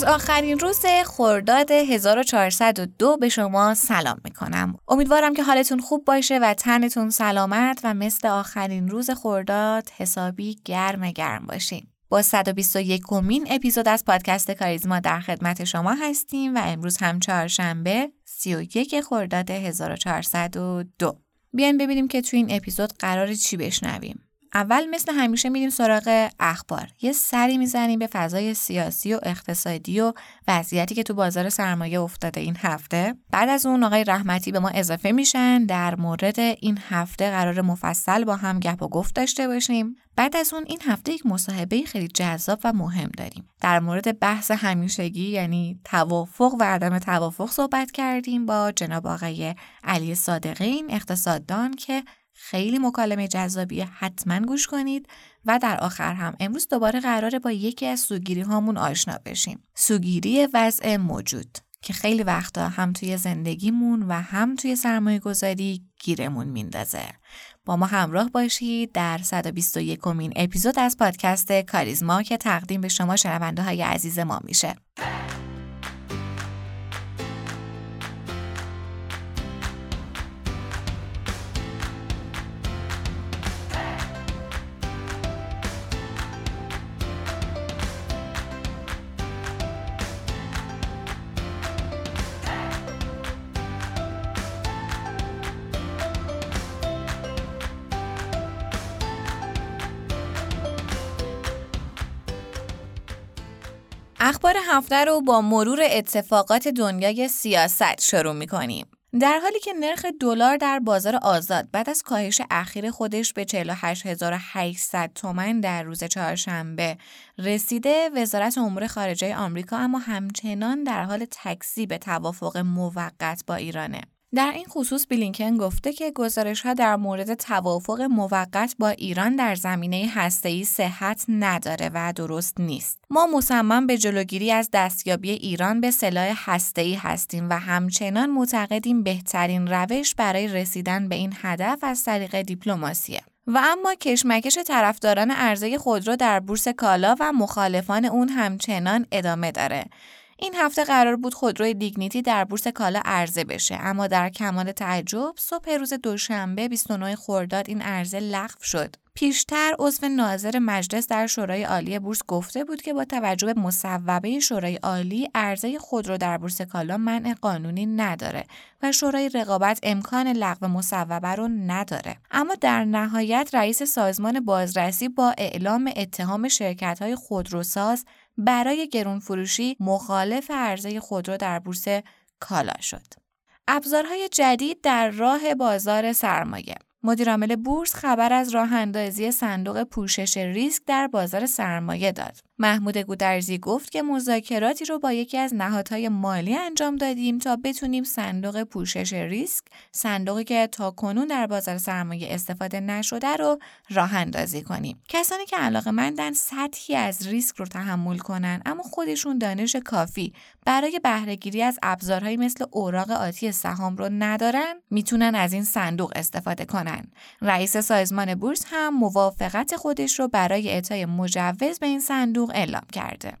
از آخرین روز خرداد 1402 به شما سلام می‌کنم. امیدوارم که حالتون خوب باشه و تنتون سلامت و مثل آخرین روز خرداد حسابی گرم گرم باشین. با 121 کمین اپیزود از پادکست کاریزما در خدمت شما هستیم و امروز هم چهارشنبه 31 خرداد 1402. بیاین ببینیم که تو این اپیزود قرار چی بشنویم. اول مثل همیشه میریم سراغ اخبار. یه سری می‌زنیم به فضای سیاسی و اقتصادی و وضعیتی که تو بازار سرمایه افتاده این هفته. بعد از اون آقای رحمتی به ما اضافه میشن. در مورد این هفته قرار مفصل با هم گپ و گفت داشته باشیم. بعد از اون این هفته یک مصاحبه خیلی جذاب و مهم داریم. در مورد بحث همیشگی یعنی توافق و عدم توافق صحبت کردیم با جناب آقای علی صادقین اقتصاددان که خیلی مکالمه جذابیه حتما گوش کنید و در آخر هم امروز دوباره قراره با یکی از سوگیری هامون آشنا بشیم. سوگیری وضع موجود که خیلی وقتا هم توی زندگیمون و هم توی سرمایه گذاری گیرمون میندازه. با ما همراه باشید در 121 کمین اپیزود از پادکست کاریزما که تقدیم به شما شنونده های عزیز ما میشه. هفته رو با مرور اتفاقات دنیای سیاست شروع می کنیم. در حالی که نرخ دلار در بازار آزاد بعد از کاهش اخیر خودش به 48800 تومن در روز چهارشنبه رسیده وزارت امور خارجه آمریکا اما همچنان در حال تکذیب توافق موقت با ایرانه در این خصوص بلینکن گفته که گزارش ها در مورد توافق موقت با ایران در زمینه هسته‌ای صحت نداره و درست نیست. ما مصمم به جلوگیری از دستیابی ایران به سلاح هسته‌ای هستیم و همچنان معتقدیم بهترین روش برای رسیدن به این هدف از طریق دیپلماسیه. و اما کشمکش طرفداران عرضه خودرو در بورس کالا و مخالفان اون همچنان ادامه داره. این هفته قرار بود خودروی دیگنیتی در بورس کالا عرضه بشه اما در کمال تعجب صبح روز دوشنبه 29 خرداد این عرضه لغو شد. پیشتر عضو ناظر مجلس در شورای عالی بورس گفته بود که با توجه به مصوبه شورای عالی عرضه خودرو در بورس کالا منع قانونی نداره و شورای رقابت امکان لغو مصوبه رو نداره. اما در نهایت رئیس سازمان بازرسی با اعلام اتهام شرکت های خودروساز برای گرون فروشی مخالف عرضه خودرو در بورس کالا شد. ابزارهای جدید در راه بازار سرمایه مدیرعامل بورس خبر از راه اندازی صندوق پوشش ریسک در بازار سرمایه داد. محمود گودرزی گفت که مذاکراتی رو با یکی از نهادهای مالی انجام دادیم تا بتونیم صندوق پوشش ریسک، صندوقی که تا کنون در بازار سرمایه استفاده نشده رو راه اندازی کنیم. کسانی که علاقه مندن سطحی از ریسک رو تحمل کنن اما خودشون دانش کافی برای بهرهگیری از ابزارهایی مثل اوراق آتی سهام رو ندارن، می‌تونن از این صندوق استفاده کنن. رئیس سازمان بورس هم موافقت خودش رو برای اعطای مجوز به این صندوق اعلام کرده.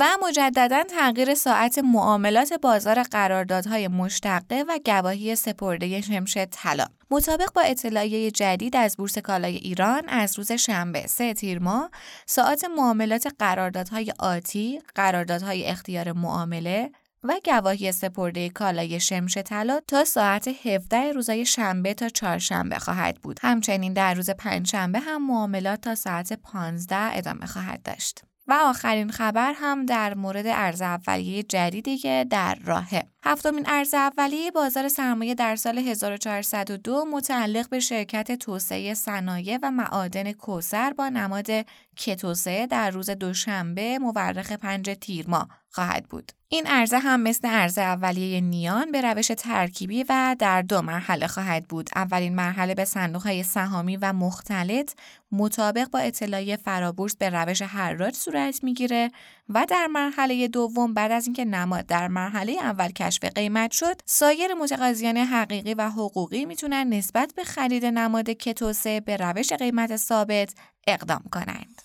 و مجددا تغییر ساعت معاملات بازار قراردادهای مشتقه و گواهی سپرده شمش طلا مطابق با اطلاعیه جدید از بورس کالای ایران از روز شنبه سه تیر ماه ساعت معاملات قراردادهای آتی قراردادهای اختیار معامله و گواهی سپرده کالای شمش طلا تا ساعت 17 روزای شنبه تا چهارشنبه خواهد بود. همچنین در روز پنجشنبه هم معاملات تا ساعت 15 ادامه خواهد داشت. و آخرین خبر هم در مورد ارز اولیه جدیدی که در راهه. هفتمین ارز اولیه بازار سرمایه در سال 1402 متعلق به شرکت توسعه صنایع و معادن کوسر با نماد کتوسه در روز دوشنبه مورخ پنج تیر ماه خواهد بود. این عرضه هم مثل عرضه اولیه نیان به روش ترکیبی و در دو مرحله خواهد بود. اولین مرحله به صندوق های سهامی و مختلط مطابق با اطلاعیه فرابورس به روش حراج صورت می‌گیره و در مرحله دوم بعد از اینکه نماد در مرحله اول کشف قیمت شد سایر متقاضیان حقیقی و حقوقی می‌تونن نسبت به خرید نماد کتوسه به روش قیمت ثابت اقدام کنند.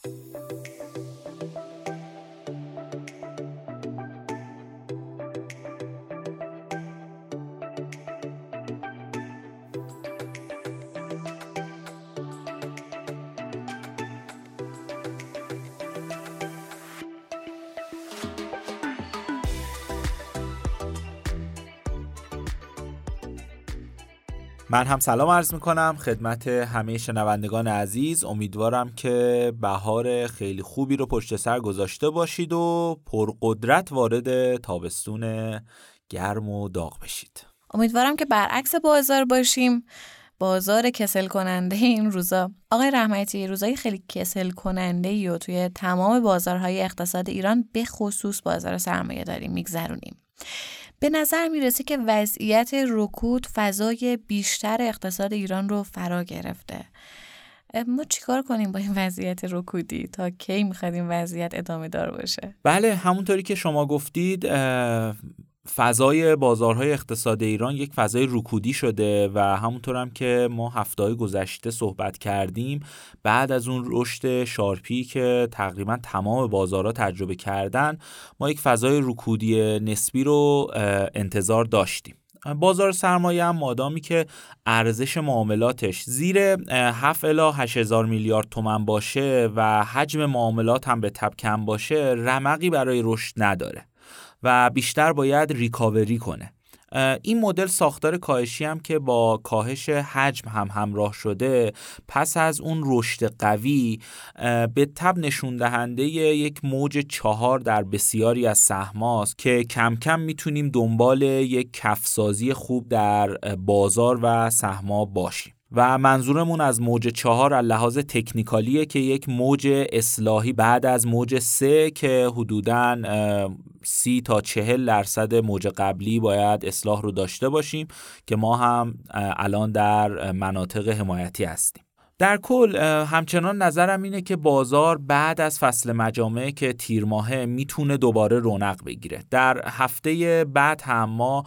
من هم سلام عرض می کنم خدمت همه شنوندگان عزیز. امیدوارم که بهار خیلی خوبی رو پشت سر گذاشته باشید و پرقدرت وارد تابستون گرم و داغ بشید. امیدوارم که برعکس بازار باشیم. بازار کسل کننده این روزا. آقای رحمتی روزای خیلی کسل کننده و توی تمام بازارهای اقتصاد ایران به خصوص بازار سرمایه داریم میگذرونیم. به نظر می‌رسه که وضعیت رکود فضای بیشتر اقتصاد ایران رو فرا گرفته. ما چیکار کنیم با این وضعیت رکودی تا کی می‌خواد این وضعیت ادامه دار باشه؟ بله همونطوری که شما گفتید فضای بازارهای اقتصاد ایران یک فضای رکودی شده و همونطور هم که ما هفته گذشته صحبت کردیم بعد از اون رشد شارپی که تقریبا تمام بازارها تجربه کردن ما یک فضای رکودی نسبی رو انتظار داشتیم. بازار سرمایه هم مادامی که ارزش معاملاتش زیر 7 الی 8000 میلیارد تومن باشه و حجم معاملات هم به تب کم باشه رمقی برای رشد نداره. و بیشتر باید ریکاوری کنه. این مدل ساختار کاهشی هم که با کاهش حجم هم همراه شده پس از اون رشد قوی به تب نشون دهنده یک موج چهار در بسیاری از سهماست که کم کم می‌تونیم دنبال یک کفسازی خوب در بازار و سهما باشیم. و منظورمون از موج چهار از لحاظ تکنیکالیه که یک موج اصلاحی بعد از موج سه که حدوداً سی تا چهل درصد موج قبلی باید اصلاح رو داشته باشیم که ما هم الان در مناطق حمایتی هستیم. در کل همچنان نظرم اینه که بازار بعد از فصل مجامع که تیر ماهه می‌تونه دوباره رونق بگیره. در هفته بعد هم ما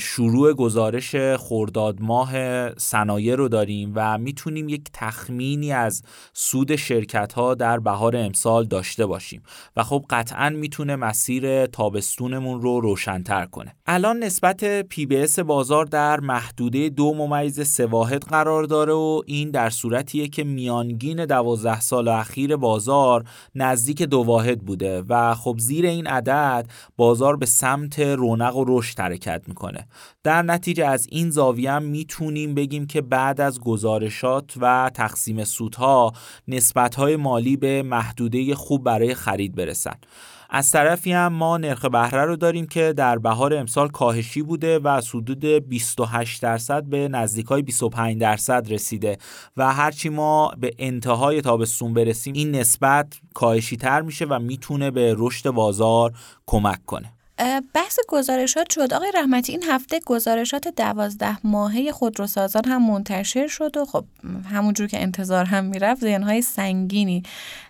شروع گزارش خورداد ماه صنایع رو داریم و می‌تونیم یک تخمینی از سود شرکت ها در بهار امسال داشته باشیم و خب قطعا می‌تونه مسیر تابستونمون رو روشنتر کنه. الان نسبت پی بی بازار در محدوده دو ممیز سه قرار داره و این در صورتیه که میانگین دوازده سال اخیر بازار نزدیک دو واحد بوده و خب زیر این عدد بازار به سمت رونق و رشد حرکت می‌کنه. در نتیجه از این زاویه هم می‌تونیم بگیم که بعد از گزارشات و تقسیم سودها نسبتهای مالی به محدوده خوب برای خرید برسن. از طرفی هم ما نرخ بهره رو داریم که در بهار امسال کاهشی بوده و حدود 28 درصد به نزدیک های 25 درصد رسیده و هرچی ما به انتهای تابستون برسیم این نسبت کاهشی تر میشه و می‌تونه به رشد بازار کمک کنه. بحث گزارشات شد. آقای رحمتی این هفته گزارشات دوازده ماهه خودروسازان هم منتشر شد و خب همونجور که انتظار هم می‌رفت زیانهای سنگینی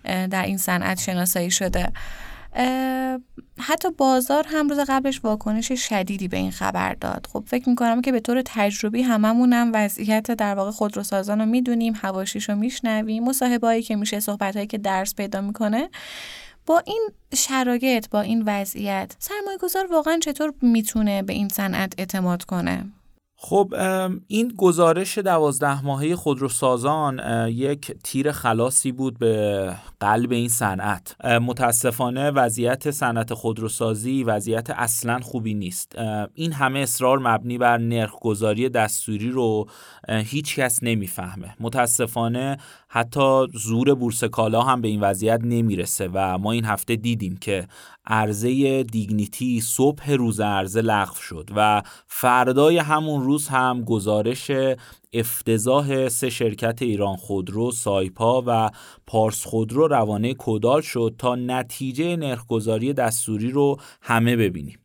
در این صنعت شناسایی شده. حتی بازار هم روز قبلش واکنش شدیدی به این خبر داد. خب فکر می‌کنم که به طور تجربی هممونم وضعیت در واقع خودروسازان رو می‌دونیم هواشیش رو میشنویم. مصاحبهایی که میشه صحبتهایی که درس پیدا می‌کنه. با این شرایط با این وضعیت سرمایه گذار واقعا چطور می‌تونه به این صنعت اعتماد کنه؟ خب این گزارش دوازده ماهه خودروسازان یک تیر خلاصی بود به قلب این صنعت. متاسفانه وضعیت صنعت خودروسازی وضعیت اصلا خوبی نیست. این همه اصرار مبنی بر نرخ گذاری دستوری رو هیچ کس نمی‌فهمه. متاسفانه حتی زور بورس کالا هم به این وضعیت نمی‌رسه و ما این هفته دیدیم که عرضه دیگنیتی صبح روز عرضه لغو شد و فردای همون روز هم گزارش افتضاح سه شرکت ایران خودرو، سایپا و پارس خودرو روانه کودال شد تا نتیجه نرخگذاری دستوری رو همه ببینیم.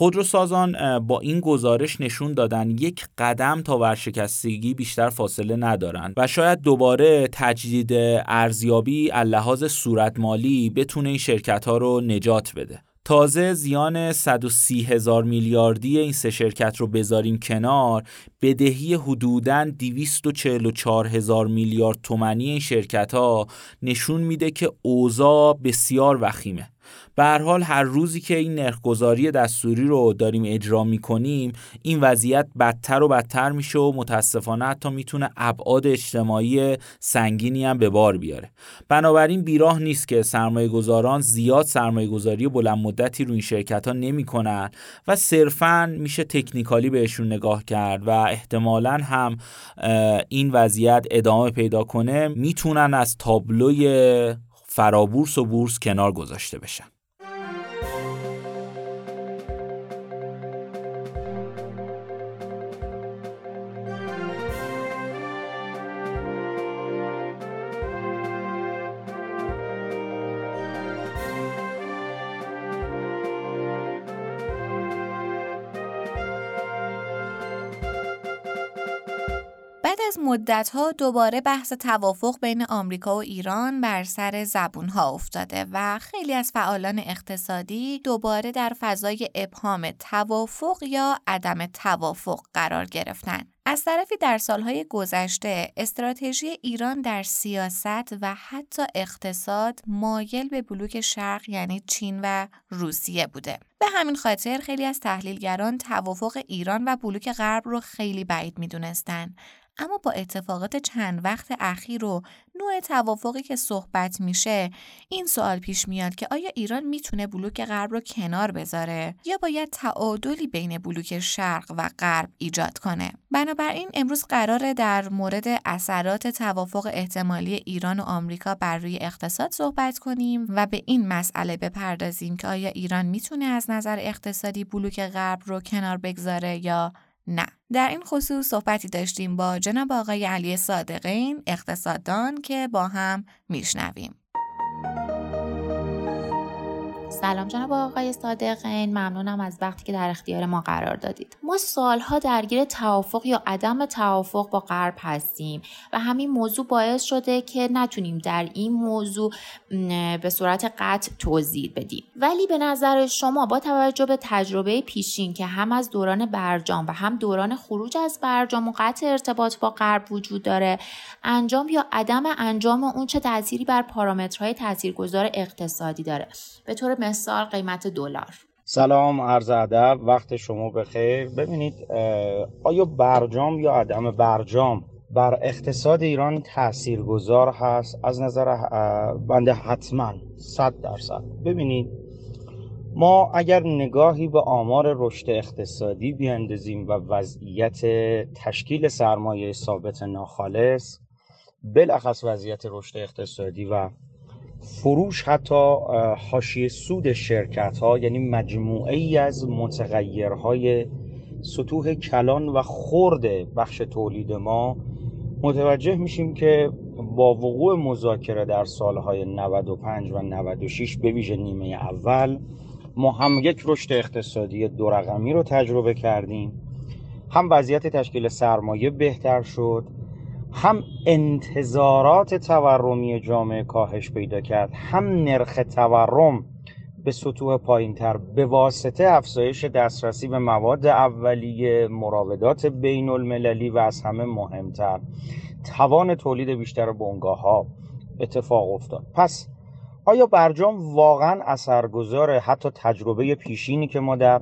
خودروسازان با این گزارش نشون دادن یک قدم تا ورشکستگی بیشتر فاصله ندارند و شاید دوباره تجدید ارزیابی اللحاظ صورت مالی بتونه این شرکت ها رو نجات بده. تازه زیان 130 هزار میلیاردی این سه شرکت رو بذاریم کنار بدهی حدوداً 244 هزار میلیارد تومنی این شرکت ها نشون میده که اوضاع بسیار وخیمه. به هر حال هر روزی که این نرخگذاری دستوری رو داریم اجرا می‌کنیم این وضعیت بدتر و بدتر میشه و متاسفانه حتی می‌تونه ابعاد اجتماعی سنگینی هم به بار بیاره. بنابراین بیراه نیست که سرمایه گذاران زیاد سرمایه گذاری بلند مدتی رو این شرکت ها نمی‌کنن و صرفا میشه تکنیکالی بهشون نگاه کرد و احتمالا هم این وضعیت ادامه پیدا کنه. می‌تونن از تابلوی فرابورس و بورس کنار گذاشته بشن. از مدتها دوباره بحث توافق بین آمریکا و ایران بر سر زبون ها افتاده و خیلی از فعالان اقتصادی دوباره در فضای ابهام توافق یا عدم توافق قرار گرفتن. از طرفی در سالهای گذشته استراتژی ایران در سیاست و حتی اقتصاد مایل به بلوک شرق یعنی چین و روسیه بوده. به همین خاطر خیلی از تحلیلگران توافق ایران و بلوک غرب رو خیلی بعید می‌دونستن اما با اتفاقات چند وقت اخیر و نوع توافقی که صحبت میشه این سوال پیش میاد که آیا ایران می‌تونه بلوک غرب رو کنار بذاره یا باید تعادلی بین بلوک شرق و غرب ایجاد کنه؟ بنابراین امروز قراره در مورد اثرات توافق احتمالی ایران و آمریکا بر روی اقتصاد صحبت کنیم و به این مسئله بپردازیم که آیا ایران می‌تونه از نظر اقتصادی بلوک غرب رو کنار بگذاره یا نه. در این خصوص صحبتی داشتیم با جناب آقای علی صادقین اقتصاددان که با هم میشنویم. سلام جناب آقای صادقین. ممنونم از وقتی که در اختیار ما قرار دادید. ما سالها درگیر توافق یا عدم توافق با غرب هستیم و همین موضوع باعث شده که نتونیم در این موضوع به صورت قطع توضیح بدیم. ولی به نظر شما با توجه به تجربه پیشین که هم از دوران برجام و هم دوران خروج از برجام و قطع ارتباط با غرب وجود داره انجام یا عدم انجام اون چه تأثیری بر پارامترهای تاثیرگذار اقتصادی داره. به طور مثال قیمت دلار. سلام عرض ادب. وقت شما بخیر. ببینید آیا برجام یا عدم برجام بر اقتصاد ایران تاثیرگذار هست؟ از نظر بنده حتما صد درصد. ببینید ما اگر نگاهی به آمار رشد اقتصادی بیاندازیم و وضعیت تشکیل سرمایه ثابت ناخالص بالاخص وضعیت رشد اقتصادی و فروش حتی حاشیه سود شرکت ها یعنی مجموعه ای از متغیرهای سطوح کلان و خرد بخش تولید ما متوجه میشیم که با وقوع مذاکره در سالهای 95 و 96 به ویژه نیمه اول ما هم یک رشد اقتصادی دو رقمی رو تجربه کردیم. هم وضعیت تشکیل سرمایه بهتر شد هم انتظارات تورمی جامعه کاهش پیدا کرد هم نرخ تورم به سطوح پایین تر به واسطه افزایش دسترسی به مواد اولیه مراودات بین المللی و از همه مهمتر توان تولید بیشتر بنگاه ها اتفاق افتاد. پس آیا برجام واقعا اثرگذاره حتی تجربه پیشینی که ما در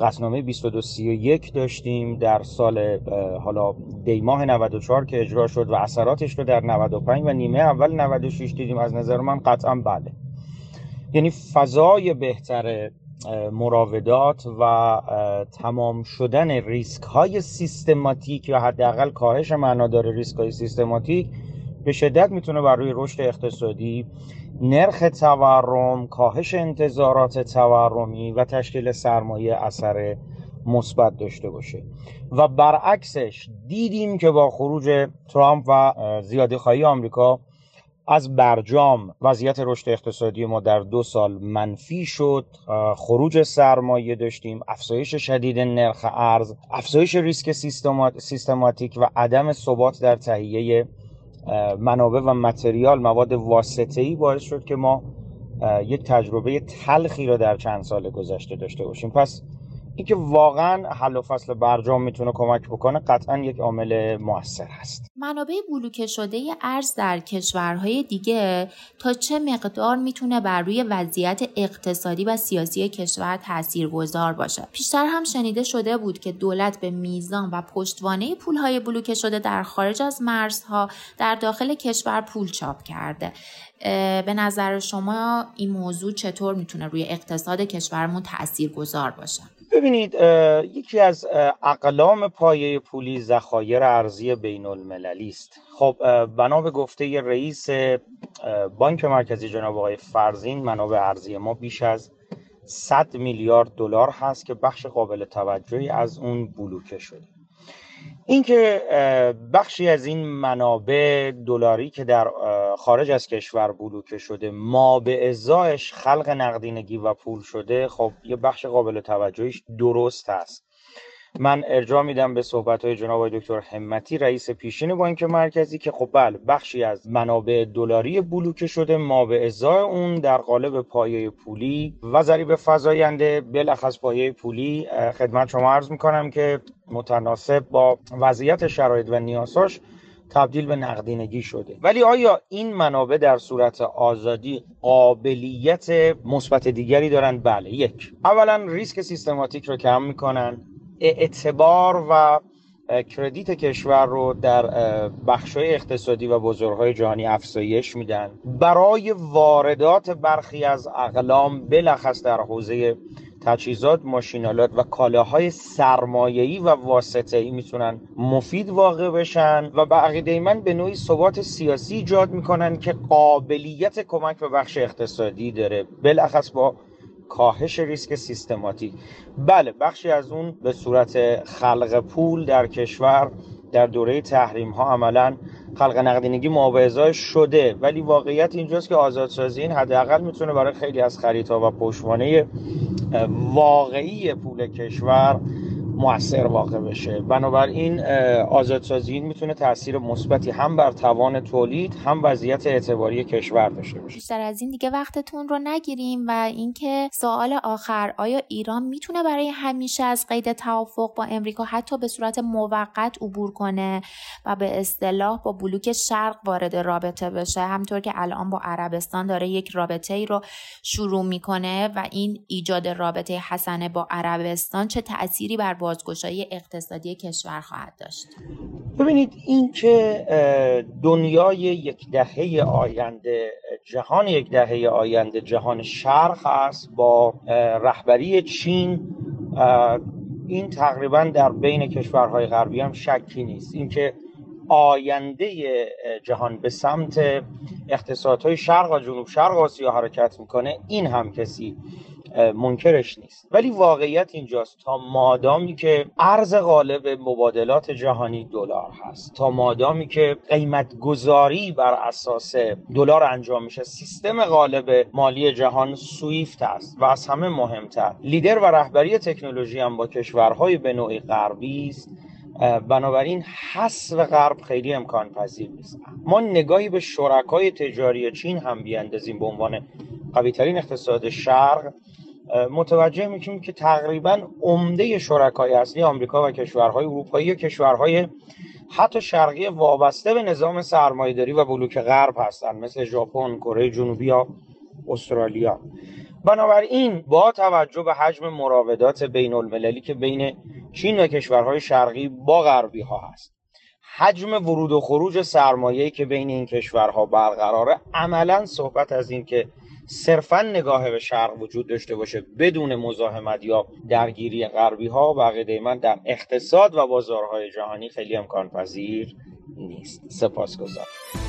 قصنامه 2231 داشتیم در سال حالا دیماه 94 که اجرا شد و اثراتش رو در 95 و نیمه اول 96 دیدیم. از نظر من قطعا بله. یعنی فضای بهتر مراودات و تمام شدن ریسک های سیستماتیک یا حداقل کاهش معنادار ریسک های سیستماتیک به شدت می‌تونه بر روی رشد اقتصادی نرخ تورم کاهش انتظارات تورمی و تشکیل سرمایه اثر مثبت داشته باشه. و برعکسش دیدیم که با خروج ترامپ و زیادی خواهی آمریکا از برجام وضعیت رشد اقتصادی ما در دو سال منفی شد. خروج سرمایه داشتیم افزایش شدید نرخ ارز افزایش ریسک سیستماتیک و عدم ثبات در تهیه منابع و متریال مواد واسطه ای باعث شد که ما یک تجربه تلخی را در چند سال گذشته داشته باشیم. پس اینکه واقعا حل و فصل برجام می‌تونه کمک بکنه قطعا یک عامل موثر هست. منابع بلوکه شده ارز در کشورهای دیگه تا چه مقدار می‌تونه بر روی وضعیت اقتصادی و سیاسی کشور تاثیرگذار باشه؟ پیشتر هم شنیده شده بود که دولت به میزان و پشتوانه پولهای بلوکه شده در خارج از مرزها در داخل کشور پول چاپ کرده. به نظر شما این موضوع چطور می‌تونه روی اقتصاد کشورمون تأثیر گذار باشه؟ ببینید یکی از اقلام پایه پولی ذخایر ارزی بین المللی است خب بنا به گفته رئیس بانک مرکزی جناب آقای فرزین منابع ارزی ما بیش از 100 میلیارد دلار هست که بخش قابل توجهی از اون بلوکه شده اینکه بخشی از این منابع دلاری که در خارج از کشور بلوکه شده ما به ازایش خلق نقدینگی و پول شده خب یه بخش قابل توجهیش درست هست من ارجاع میدم به صحبت های جناب دکتر همتی رئیس پیشین بانک مرکزی که خب بله بخشی از منابع دلاری بلوکه شده ما به ازای اون در قالب پایه پولی و ضریب فزاینده بلخص پایه پولی خدمت شما عرض می‌کنم که متناسب با وضعیت شرایط و نیازاش تبدیل به نقدینگی شده. ولی آیا این منابع در صورت آزادی قابلیت مثبت دیگری دارند بله یک. اولا ریسک سیستماتیک رو کم می‌کنن. اعتبار و کردیت کشور رو در بخشای اقتصادی و بزرگهای جهانی افزایش میدن. برای واردات برخی از اقلام بلخص در حوزه تجهیزات ماشینالات و کالاهای سرمایه‌ای و واسطه‌ای می‌تونن مفید واقع بشن و به عقیده من به نوعی ثبات سیاسی ایجاد می‌کنن که قابلیت کمک به بخش اقتصادی داره. بلخص با کاهش ریسک سیستماتیک. بله بخشی از اون به صورت خلق پول در کشور در دوره تحریم ها عملا خلق نقدینگی معاوضه شده ولی واقعیت اینجاست که آزادسازی این حداقل می‌تونه برای خیلی از خریدها و پشتوانه واقعی پول کشور موثر واقع بشه. بنابراین آزادسازی می‌تونه تاثیر مثبتی هم بر توان تولید هم وضعیت اعتباری کشور داشته باشه. بیشتر از این دیگه وقتتون رو نگیریم و اینکه سوال آخر آیا ایران می‌تونه برای همیشه از قید توافق با امریکا حتی به صورت موقت عبور کنه و به اصطلاح با بلوک شرق وارد رابطه بشه؟ همطور که الان با عربستان داره یک رابطه ای رو شروع می‌کنه و این ایجاد رابطه حسنه با عربستان چه تأثیری بر بازگشایی اقتصادی کشور خواهد داشت. ببینید این که دنیای یک دهه آینده جهان یک دهه آینده جهان شرق است با رهبری چین این تقریبا در بین کشورهای غربی هم شکی نیست. اینکه آینده جهان به سمت اقتصادهای شرق و جنوب شرق آسیا حرکت می‌کنه این هم کسی منکرش نیست. ولی واقعیت اینجاست. تا مادامی که ارز غالب مبادلات جهانی دلار هست تا مادامی که قیمت گذاری بر اساس دلار انجام میشه سیستم غالب مالی جهان سویفت است و از همه مهمتر. لیدر و رهبری تکنولوژی هم با کشورهای به نوعی غربی است. بنابراین حذف غرب خیلی امکان پذیر نیست. ما نگاهی به شرکای تجاری چین هم بیاندازیم به عنوان قویترین اقتصاد شرق. متوجه میشیم که تقریبا عمده شرکای اصلی آمریکا و کشورهای اروپایی و کشورهای حتی شرقی وابسته به نظام سرمایهداری و بلوک غرب هستند مثل ژاپن، کره جنوبی یا استرالیا. بنابراین با توجه به حجم مراودات بین المللی که بین چین و کشورهای شرقی با غربی ها هست حجم ورود و خروج سرمایه که بین این کشورها برقراره عملا صحبت از این که صرفا نگاه به شرق وجود داشته باشه بدون مزاحمت یا درگیری غربی ها و عقیده من در اقتصاد و بازارهای جهانی خیلی امکان پذیر نیست. سپاسگزارم.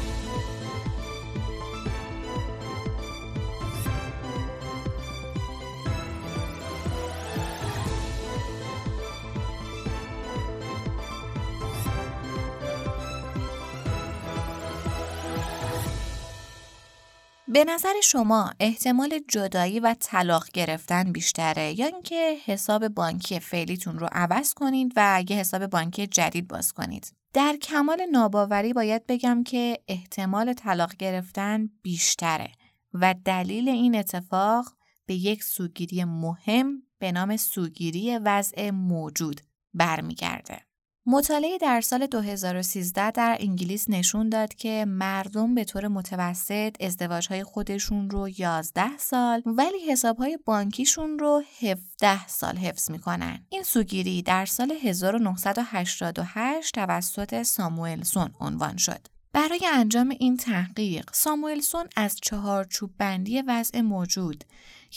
به نظر شما احتمال جدایی و طلاق گرفتن بیشتره یا اینکه حساب بانکی فعلیتون رو عوض کنید و یه حساب بانکی جدید باز کنید؟ در کمال ناباوری باید بگم که احتمال طلاق گرفتن بیشتره و دلیل این اتفاق به یک سوگیری مهم به نام سوگیری وضع موجود برمیگرده. مطالعه در سال 2013 در انگلیس نشون داد که مردم به طور متوسط ازدواجهای خودشون رو 11 سال ولی حسابهای بانکیشون رو 17 سال حفظ می‌کنن. این سوگیری در سال 1988 توسط ساموئلسون عنوان شد. برای انجام این تحقیق ساموئلسون از چهارچوب بندی وضع موجود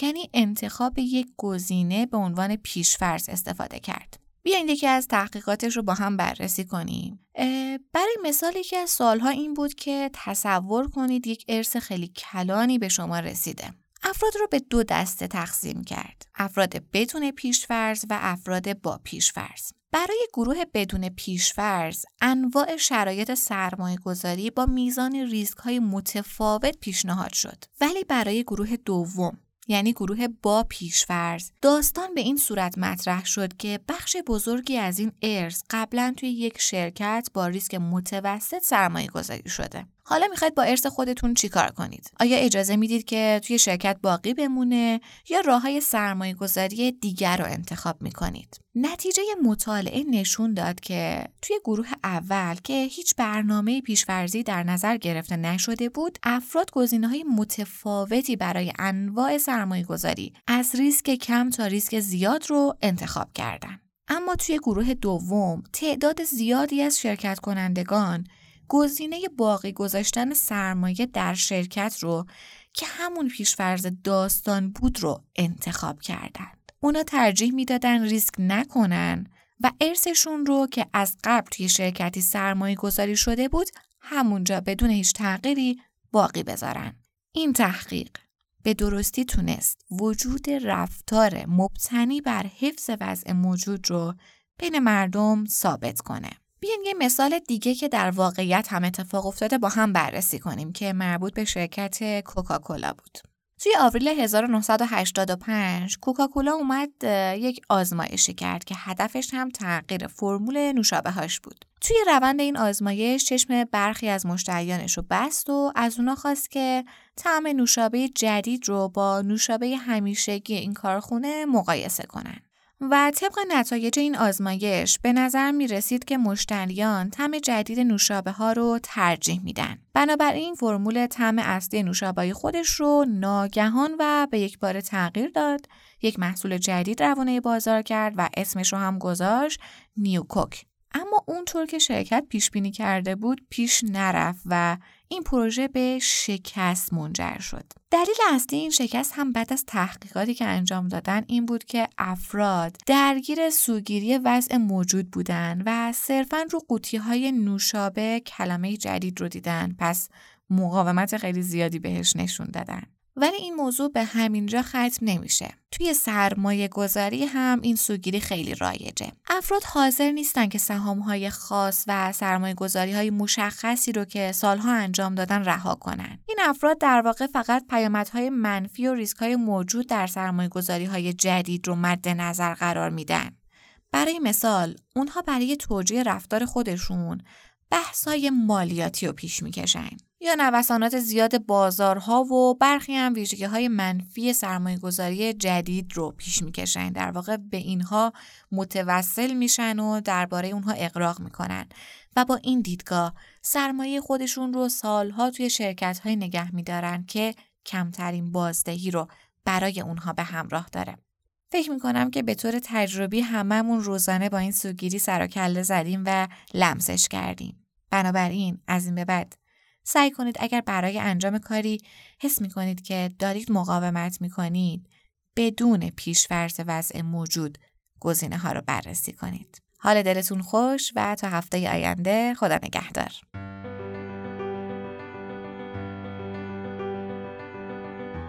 یعنی انتخاب یک گزینه به عنوان پیشفرض استفاده کرد. بیاین یکی از تحقیقاتش رو با هم بررسی کنیم. برای مثال یکی از سالها این بود که تصور کنید یک ارث خیلی کلانی به شما رسیده. افراد رو به دو دسته تقسیم کرد. افراد بدون پیشفرض و افراد با پیشفرض. برای گروه بدون پیشفرض انواع شرایط سرمایه گذاری با میزان ریسک های متفاوت پیشنهاد شد. ولی برای گروه دوم یعنی گروه با پیشفرض. داستان به این صورت مطرح شد که بخش بزرگی از این ارز قبلا توی یک شرکت با ریسک متوسط سرمایه گذاری شده. حالا می‌خواید با ارث خودتون چیکار کنید؟ آیا اجازه می‌دید که توی شرکت باقی بمونه یا راه های سرمایه گذاری دیگر رو انتخاب می‌کنید؟ نتیجه مطالعه نشون داد که توی گروه اول که هیچ برنامه پیشورزی در نظر گرفته نشده بود افراد گزینه های متفاوتی برای انواع سرمایه گذاری از ریسک کم تا ریسک زیاد رو انتخاب کردند. اما توی گروه دوم تعداد زیادی از شرکت کنندگان گزینه باقی گذاشتن سرمایه در شرکت رو که همون پیشفرز داستان بود رو انتخاب کردند. اونا ترجیح می‌دادن ریسک نکنن و ارثشون رو که از قبل توی شرکتی سرمایه گذاری شده بود همونجا بدون هیچ تغییری باقی بذارن. این تحقیق به درستی تونست وجود رفتار مبتنی بر حفظ وضع موجود رو بین مردم ثابت کنه. بیاین یه مثال دیگه که در واقعیت هم اتفاق افتاده با هم بررسی کنیم که مربوط به شرکت کوکاکولا بود. توی آوریل 1985 کوکاکولا اومد یک آزمایشی کرد که هدفش هم تغییر فرمول نوشابه هاش بود. توی روند این آزمایش چشم برخی از مشتریانش رو بست و از اونا خواست که طعم نوشابه جدید رو با نوشابه همیشگی این کارخونه مقایسه کنن. و طبق نتایج این آزمایش به نظر می رسید که مشتریان طعم جدید نوشابه ها رو ترجیح میدن. بنابراین فرمول طعم اصلی نوشابه خودش رو ناگهان و به یک بار تغییر داد. یک محصول جدید روانه بازار کرد و اسمش رو هم گذاشت نیوکوک. اما اونطور که شرکت پیش بینی کرده بود پیش نرفت و این پروژه به شکست منجر شد. دلیل اصلی این شکست هم بعد از تحقیقاتی که انجام دادن این بود که افراد درگیر سوگیری وضع موجود بودن و صرفا رو قوطی های نوشابه کلمه جدید رو دیدن پس مقاومت خیلی زیادی بهش نشون دادن. ولی این موضوع به همینجا ختم نمیشه. توی سرمایه گذاری هم این سوگیری خیلی رایجه. افراد حاضر نیستن که سهام های خاص و سرمایه گذاری های مشخصی رو که سالها انجام دادن رها کنن. این افراد در واقع فقط پیامدهای منفی و ریسک های موجود در سرمایه گذاری های جدید رو مد نظر قرار میدن. برای مثال، اونها برای توجیه رفتار خودشون بحثای مالیاتی رو پیش می‌کشن. یا نوسانات زیاد بازارها و برخی هم ویژگی های منفی سرمایه گذاری جدید رو پیش می‌کشن در واقع به اینها متوسل میشن و درباره اونها اقراق می‌کنن و با این دیدگاه سرمایه خودشون رو سالها توی شرکت های نگه میدارن که کمترین بازدهی رو برای اونها به همراه داره. فکر می‌کنم که به طور تجربی هممون روزانه با این سوگیری سر و زدیم و لمسش کردیم. بنابراین از این به بعد سعی کنید اگر برای انجام کاری حس می کنید که دارید مقاومت می کنید بدون پیشفرض وضع موجود گزینه ها رو بررسی کنید. حال دلتون خوش و تا هفته آینده خدا نگهدار.